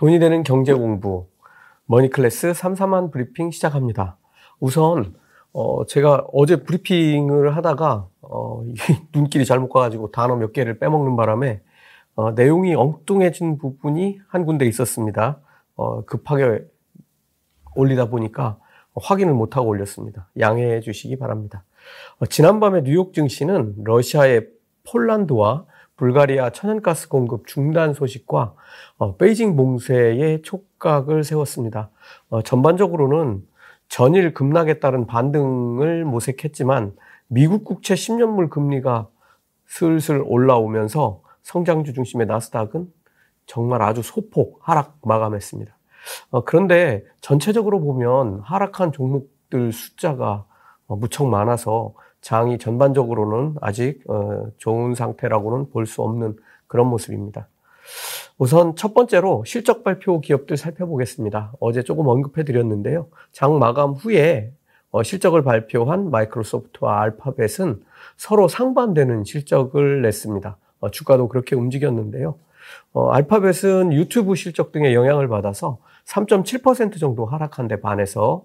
돈이 되는 경제 공부 머니클래스 33한 브리핑 시작합니다. 우선 어 제가 어제 브리핑을 하다가 어 눈길이 잘못 가가지고 단어 몇 개를 빼먹는 바람에 어 내용이 엉뚱해진 부분이 한 군데 있었습니다. 어 급하게 올리다 보니까 확인을 못하고 올렸습니다. 양해해 주시기 바랍니다. 어 지난밤에 뉴욕 증시는 러시아의 폴란드와 불가리아 천연가스 공급 중단 소식과 어, 베이징 봉쇄의 촉각을 세웠습니다. 어, 전반적으로는 전일 급락에 따른 반등을 모색했지만 미국 국채 10년물 금리가 슬슬 올라오면서 성장주 중심의 나스닥은 정말 아주 소폭 하락 마감했습니다. 어, 그런데 전체적으로 보면 하락한 종목들 숫자가 어, 무척 많아서 장이 전반적으로는 아직 어, 좋은 상태라고는 볼 수 없는 그런 모습입니다. 우선 첫 번째로 실적 발표 기업들 살펴보겠습니다. 어제 조금 언급해 드렸는데요. 장 마감 후에 어, 실적을 발표한 마이크로소프트와 알파벳은 서로 상반되는 실적을 냈습니다. 어, 주가도 그렇게 움직였는데요. 알파벳은 유튜브 실적 등의 영향을 받아서 3.7% 정도 하락한 데 반해서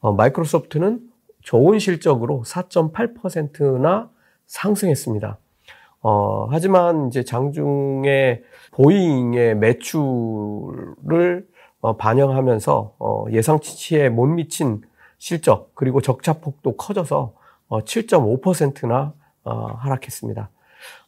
마이크로소프트는 좋은 실적으로 4.8%나 상승했습니다. 어, 하지만 이제 장중에 보잉의 매출을 어, 반영하면서 어, 예상치에 못 미친 실적 그리고 적자폭도 커져서 어, 7.5%나 어, 하락했습니다.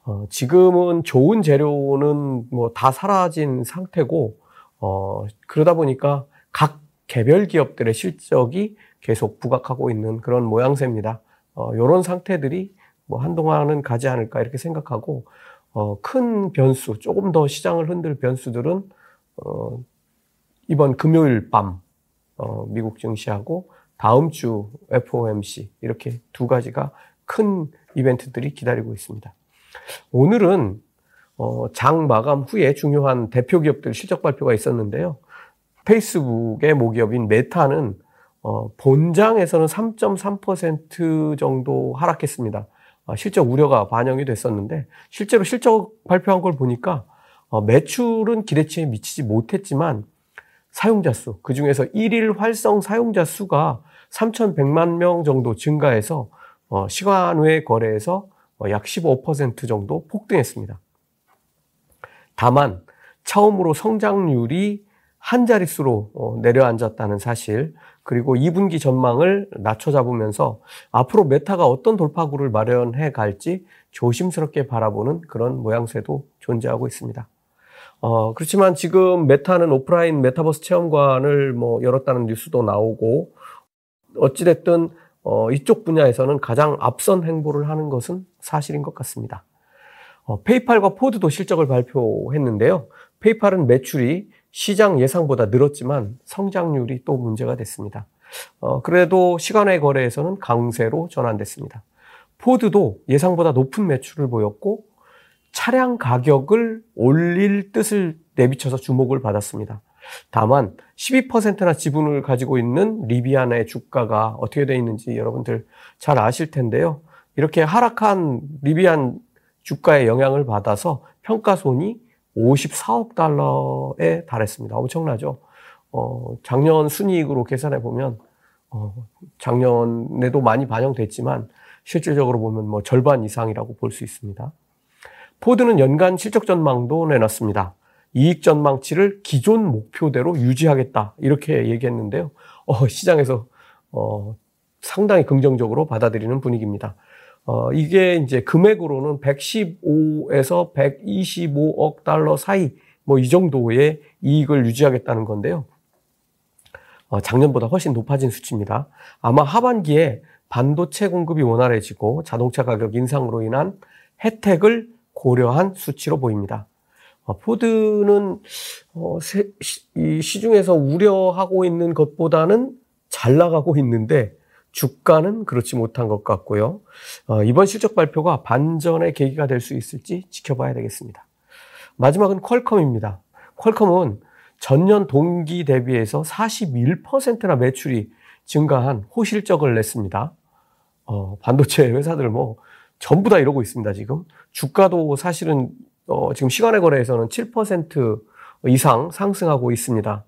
어, 지금은 좋은 재료는 뭐 다 사라진 상태고 어, 그러다 보니까 각 개별 기업들의 실적이 계속 부각하고 있는 그런 모양새입니다. 어, 이런 상태들이 뭐 한동안은 가지 않을까 이렇게 생각하고 어, 큰 변수, 조금 더 시장을 흔들 변수들은 어, 이번 금요일 밤 어, 미국 증시하고 다음 주 FOMC 이렇게 두 가지가 큰 이벤트들이 기다리고 있습니다. 오늘은 어, 장 마감 후에 중요한 대표 기업들 실적 발표가 있었는데요. 페이스북의 모기업인 메타는 어, 본장에서는 3.3% 정도 하락했습니다. 어, 실적 우려가 반영이 됐었는데 실제로 실적 발표한 걸 보니까 어, 매출은 기대치에 미치지 못했지만 사용자 수, 그 중에서 1일 활성 사용자 수가 3,100만 명 정도 증가해서 어, 시간 외 거래에서 어, 약15% 정도 폭등했습니다. 다만 처음으로 성장률이 한 자릿수로 어, 내려앉았다는 사실, 그리고 2분기 전망을 낮춰 잡으면서 앞으로 메타가 어떤 돌파구를 마련해 갈지 조심스럽게 바라보는 그런 모양새도 존재하고 있습니다. 어, 그렇지만 지금 메타는 오프라인 메타버스 체험관을 뭐 열었다는 뉴스도 나오고 어찌됐든 어, 이쪽 분야에서는 가장 앞선 행보를 하는 것은 사실인 것 같습니다. 어, 페이팔과 포드도 실적을 발표했는데요. 페이팔은 매출이 시장 예상보다 늘었지만 성장률이 또 문제가 됐습니다. 어, 그래도 시간외 거래에서는 강세로 전환됐습니다. 포드도 예상보다 높은 매출을 보였고 차량 가격을 올릴 뜻을 내비쳐서 주목을 받았습니다. 다만 12%나 지분을 가지고 있는 리비안의 주가가 어떻게 되어 있는지 여러분들 잘 아실 텐데요. 이렇게 하락한 리비안 주가의 영향을 받아서 평가손이 54억 달러에 달했습니다. 엄청나죠? 어, 작년 순이익으로 계산해 보면, 어, 작년에도 많이 반영됐지만, 실질적으로 보면 뭐 절반 이상이라고 볼 수 있습니다. 포드는 연간 실적 전망도 내놨습니다. 이익 전망치를 기존 목표대로 유지하겠다. 이렇게 얘기했는데요. 어, 시장에서, 어, 상당히 긍정적으로 받아들이는 분위기입니다. 어, 이게 이제 금액으로는 115에서 125억 달러 사이 뭐 이 정도의 이익을 유지하겠다는 건데요. 어, 작년보다 훨씬 높아진 수치입니다. 아마 하반기에 반도체 공급이 원활해지고 자동차 가격 인상으로 인한 혜택을 고려한 수치로 보입니다. 어, 포드는 어, 세, 시, 이 시중에서 우려하고 있는 것보다는 잘 나가고 있는데 주가는 그렇지 못한 것 같고요. 어, 이번 실적 발표가 반전의 계기가 될 수 있을지 지켜봐야 되겠습니다. 마지막은 퀄컴입니다. 퀄컴은 전년 동기 대비해서 41%나 매출이 증가한 호실적을 냈습니다. 어, 반도체 회사들 뭐 전부 다 이러고 있습니다, 지금. 주가도 사실은 어, 지금 시간의 거래에서는 7% 이상 상승하고 있습니다.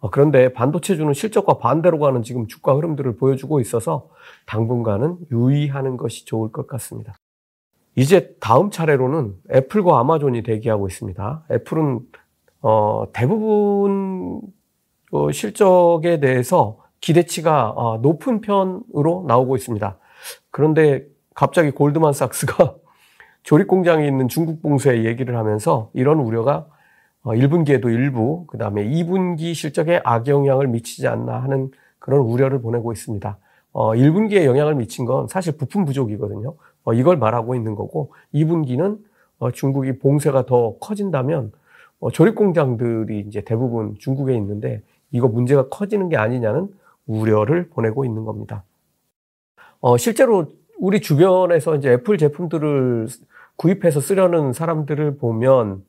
어, 그런데 반도체주는 실적과 반대로 가는 지금 주가 흐름들을 보여주고 있어서 당분간은 유의하는 것이 좋을 것 같습니다. 이제 다음 차례로는 애플과 아마존이 대기하고 있습니다. 애플은 어, 대부분 어, 실적에 대해서 기대치가 어, 높은 편으로 나오고 있습니다. 그런데 갑자기 골드만삭스가 조립 공장에 있는 중국 봉쇄 얘기를 하면서 이런 우려가 1분기에도 어, 일부, 그 다음에 2분기 실적에 악영향을 미치지 않나 하는 그런 우려를 보내고 있습니다. 어, 1분기에 영향을 미친 건 사실 부품 부족이거든요. 어, 이걸 말하고 있는 거고, 2분기는 어, 중국이 봉쇄가 더 커진다면, 어, 조립 공장들이 이제 대부분 중국에 있는데, 이거 문제가 커지는 게 아니냐는 우려를 보내고 있는 겁니다. 어, 실제로 우리 주변에서 이제 애플 제품들을 구입해서 쓰려는 사람들을 보면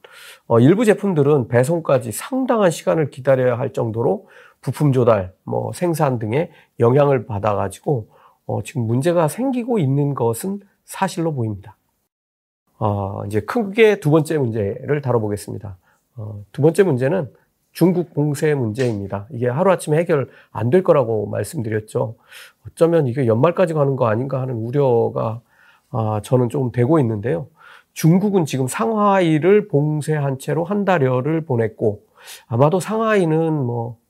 어, 일부 제품들은 배송까지 상당한 시간을 기다려야 할 정도로 부품 조달, 뭐 생산 등의 영향을 받아가지고 어, 지금 문제가 생기고 있는 것은 사실로 보입니다. 어, 이제 크게 두 번째 문제를 다뤄보겠습니다. 어, 두 번째 문제는 중국 봉쇄 문제입니다. 이게 하루아침에 해결 안 될 거라고 말씀드렸죠. 어쩌면 이게 연말까지 가는 거 아닌가 하는 우려가 아, 저는 좀 되고 있는데요. 중국은 지금 상하이를 봉쇄한 채로 한 달여를 보냈고 아마도 상하이는 뭐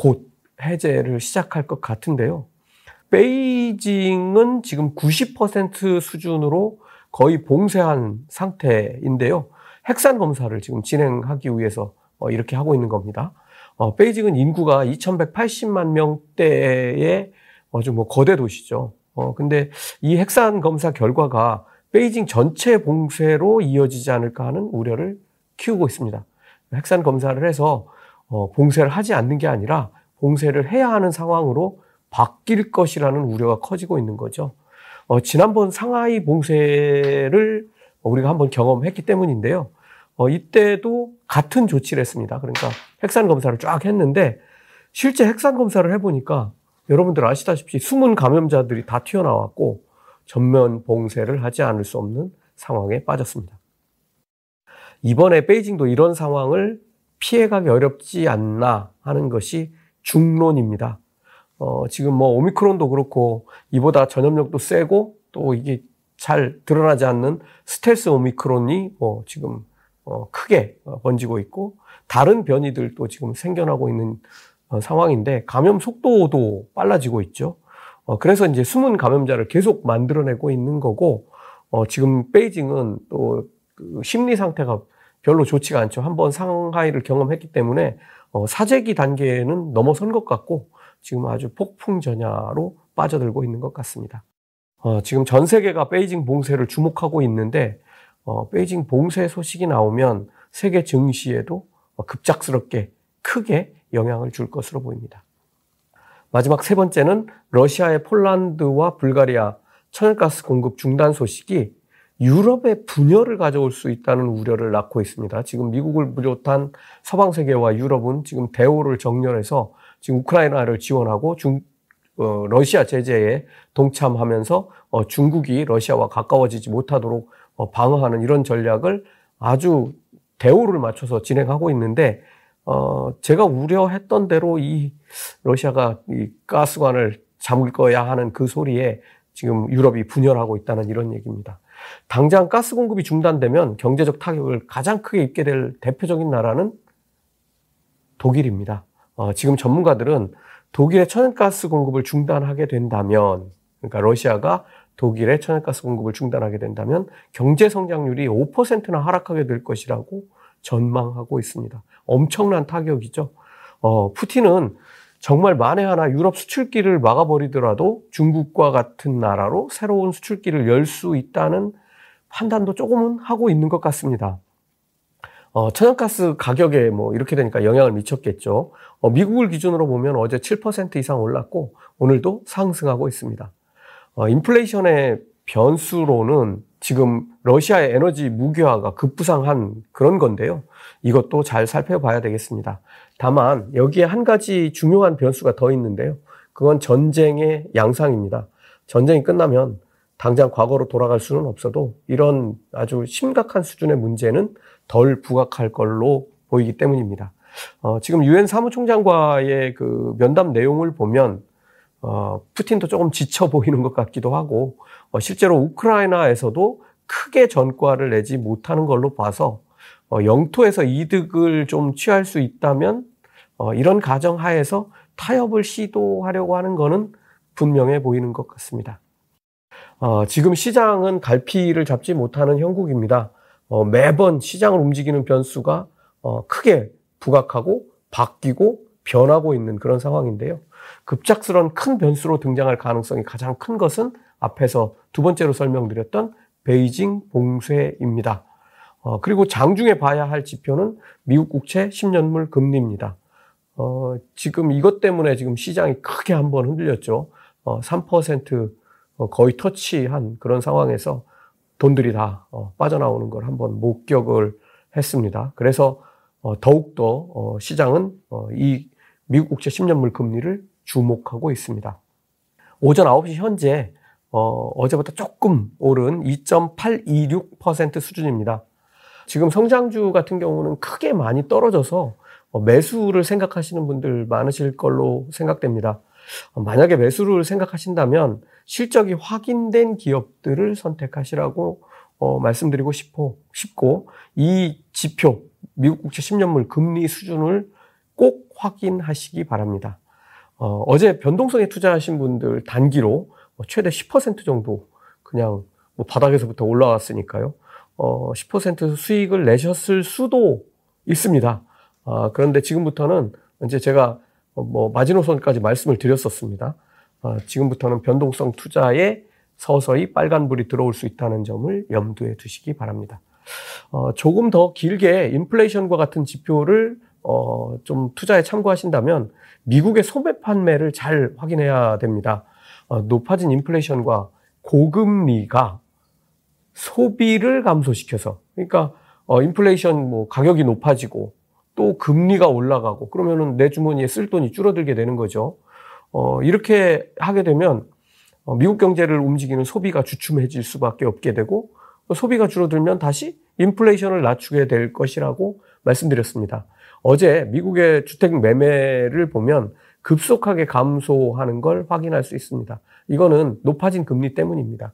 곧 해제를 시작할 것 같은데요. 베이징은 지금 90% 수준으로 거의 봉쇄한 상태인데요. 핵산 검사를 지금 진행하기 위해서 어, 이렇게 하고 있는 겁니다. 어, 베이징은 인구가 2180만 명대의 아주 뭐 거대 도시죠. 어, 근데 이 핵산 검사 결과가 베이징 전체 봉쇄로 이어지지 않을까 하는 우려를 키우고 있습니다. 핵산 검사를 해서 어, 봉쇄를 하지 않는 게 아니라 봉쇄를 해야 하는 상황으로 바뀔 것이라는 우려가 커지고 있는 거죠. 어, 지난번 상하이 봉쇄를 우리가 한번 경험했기 때문인데요. 어, 이때도 같은 조치를 했습니다. 그러니까 핵산 검사를 쫙 했는데 실제 핵산 검사를 해보니까 여러분들 아시다시피 숨은 감염자들이 다 튀어나왔고 전면 봉쇄를 하지 않을 수 없는 상황에 빠졌습니다. 이번에 베이징도 이런 상황을 피해가기 어렵지 않나 하는 것이 중론입니다. 어, 지금 뭐 오미크론도 그렇고 이보다 전염력도 세고 또 이게 잘 드러나지 않는 스텔스 오미크론이 뭐 지금 어, 크게 번지고 있고 다른 변이들도 지금 생겨나고 있는 어, 상황인데 감염 속도도 빨라지고 있죠. 어, 그래서 이제 숨은 감염자를 계속 만들어내고 있는 거고, 어, 지금 베이징은 또 그 심리 상태가 별로 좋지가 않죠. 한번 상하이를 경험했기 때문에 어, 사재기 단계는 넘어선 것 같고 지금 아주 폭풍 전야로 빠져들고 있는 것 같습니다. 어, 지금 전 세계가 베이징 봉쇄를 주목하고 있는데 어, 베이징 봉쇄 소식이 나오면 세계 증시에도 급작스럽게 크게 영향을 줄 것으로 보입니다. 마지막 세 번째는 러시아의 폴란드와 불가리아 천연가스 공급 중단 소식이 유럽의 분열을 가져올 수 있다는 우려를 낳고 있습니다. 지금 미국을 비롯한 서방 세계와 유럽은 지금 대우를 정렬해서 지금 우크라이나를 지원하고 중, 어, 러시아 제재에 동참하면서 어, 중국이 러시아와 가까워지지 못하도록 어, 방어하는 이런 전략을 아주 대우를 맞춰서 진행하고 있는데 어, 제가 우려했던 대로 이 러시아가 이 가스관을 잠글 거야 하는 그 소리에 지금 유럽이 분열하고 있다는 이런 얘기입니다. 당장 가스 공급이 중단되면 경제적 타격을 가장 크게 입게 될 대표적인 나라는 독일입니다. 어, 지금 전문가들은 독일의 천연가스 공급을 중단하게 된다면, 그러니까 러시아가 독일의 천연가스 공급을 중단하게 된다면 경제 성장률이 5%나 하락하게 될 것이라고 전망하고 있습니다. 엄청난 타격이죠. 어, 푸틴은 정말 만에 하나 유럽 수출길을 막아버리더라도 중국과 같은 나라로 새로운 수출길을 열 수 있다는 판단도 조금은 하고 있는 것 같습니다. 어, 천연가스 가격에 뭐 이렇게 되니까 영향을 미쳤겠죠. 어, 미국을 기준으로 보면 어제 7% 이상 올랐고 오늘도 상승하고 있습니다. 어, 인플레이션의 변수로는 지금 러시아의 에너지 무기화가 급부상한 그런 건데요. 이것도 잘 살펴봐야 되겠습니다. 다만 여기에 한 가지 중요한 변수가 더 있는데요. 그건 전쟁의 양상입니다. 전쟁이 끝나면 당장 과거로 돌아갈 수는 없어도 이런 아주 심각한 수준의 문제는 덜 부각할 걸로 보이기 때문입니다. 어, 지금 유엔 사무총장과의 그 면담 내용을 보면 어, 푸틴도 조금 지쳐 보이는 것 같기도 하고 어, 실제로 우크라이나에서도 크게 전과를 내지 못하는 걸로 봐서 어, 영토에서 이득을 좀 취할 수 있다면 어, 이런 가정 하에서 타협을 시도하려고 하는 것은 분명해 보이는 것 같습니다. 어, 지금 시장은 갈피를 잡지 못하는 형국입니다. 어, 매번 시장을 움직이는 변수가 어, 크게 부각하고 바뀌고 변하고 있는 그런 상황인데요. 급작스런 큰 변수로 등장할 가능성이 가장 큰 것은 앞에서 두 번째로 설명드렸던 베이징 봉쇄입니다. 어, 그리고 장중에 봐야 할 지표는 미국 국채 10년물 금리입니다. 어, 지금 이것 때문에 지금 시장이 크게 한번 흔들렸죠. 어, 3% 어, 거의 터치한 그런 상황에서 돈들이 다 어, 빠져나오는 걸 한번 목격을 했습니다. 그래서 어, 더욱더 어, 시장은 어, 이 미국 국채 10년물 금리를 주목하고 있습니다. 오전 9시 현재 어, 어제보다 조금 오른 2.826% 수준입니다. 지금 성장주 같은 경우는 크게 많이 떨어져서 어, 매수를 생각하시는 분들 많으실 걸로 생각됩니다. 어, 만약에 매수를 생각하신다면 실적이 확인된 기업들을 선택하시라고 어, 말씀드리고 싶고 이 지표 미국 국채 10년물 금리 수준을 꼭 확인하시기 바랍니다. 어, 어제 변동성에 투자하신 분들 단기로 뭐 최대 10% 정도 그냥 뭐 바닥에서부터 올라왔으니까요. 어, 10% 수익을 내셨을 수도 있습니다. 아, 그런데 지금부터는 이제 제가 뭐 마지노선까지 말씀을 드렸었습니다. 아, 지금부터는 변동성 투자에 서서히 빨간불이 들어올 수 있다는 점을 염두에 두시기 바랍니다. 어, 조금 더 길게 인플레이션과 같은 지표를 어, 좀 투자에 참고하신다면 미국의 소매 판매를 잘 확인해야 됩니다. 어, 높아진 인플레이션과 고금리가 소비를 감소시켜서 그러니까 어, 인플레이션 뭐 가격이 높아지고 또 금리가 올라가고 그러면은 내 주머니에 쓸 돈이 줄어들게 되는 거죠. 어, 이렇게 하게 되면 어, 미국 경제를 움직이는 소비가 주춤해질 수밖에 없게 되고 소비가 줄어들면 다시 인플레이션을 낮추게 될 것이라고 말씀드렸습니다. 어제 미국의 주택 매매를 보면 급속하게 감소하는 걸 확인할 수 있습니다. 이거는 높아진 금리 때문입니다.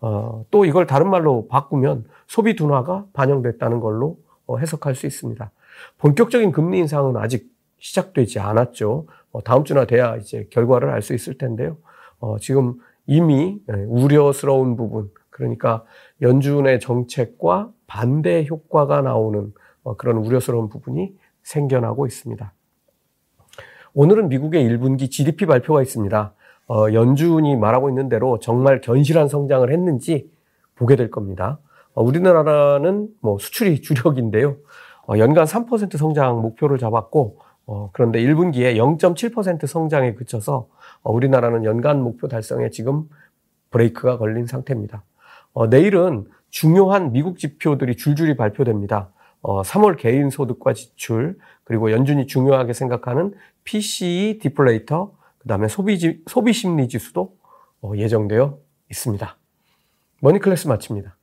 어, 또 이걸 다른 말로 바꾸면 소비 둔화가 반영됐다는 걸로 어, 해석할 수 있습니다. 본격적인 금리 인상은 아직 시작되지 않았죠. 어, 다음 주나 돼야 이제 결과를 알 수 있을 텐데요. 어, 지금 이미 네, 우려스러운 부분, 그러니까 연준의 정책과 반대 효과가 나오는 어, 그런 우려스러운 부분이 생겨나고 있습니다. 오늘은 미국의 1분기 GDP 발표가 있습니다. 어, 연준이 말하고 있는 대로 정말 견실한 성장을 했는지 보게 될 겁니다. 어, 우리나라는 뭐 수출이 주력인데요. 어, 연간 3% 성장 목표를 잡았고, 어, 그런데 1분기에 0.7% 성장에 그쳐서 어, 우리나라는 연간 목표 달성에 지금 브레이크가 걸린 상태입니다. 어, 내일은 중요한 미국 지표들이 줄줄이 발표됩니다. 어, 3월 개인 소득과 지출, 그리고 연준이 중요하게 생각하는 PCE 디플레이터, 그 다음에 소비, 소비 심리 지수도 어, 예정되어 있습니다. 머니클래스 마칩니다.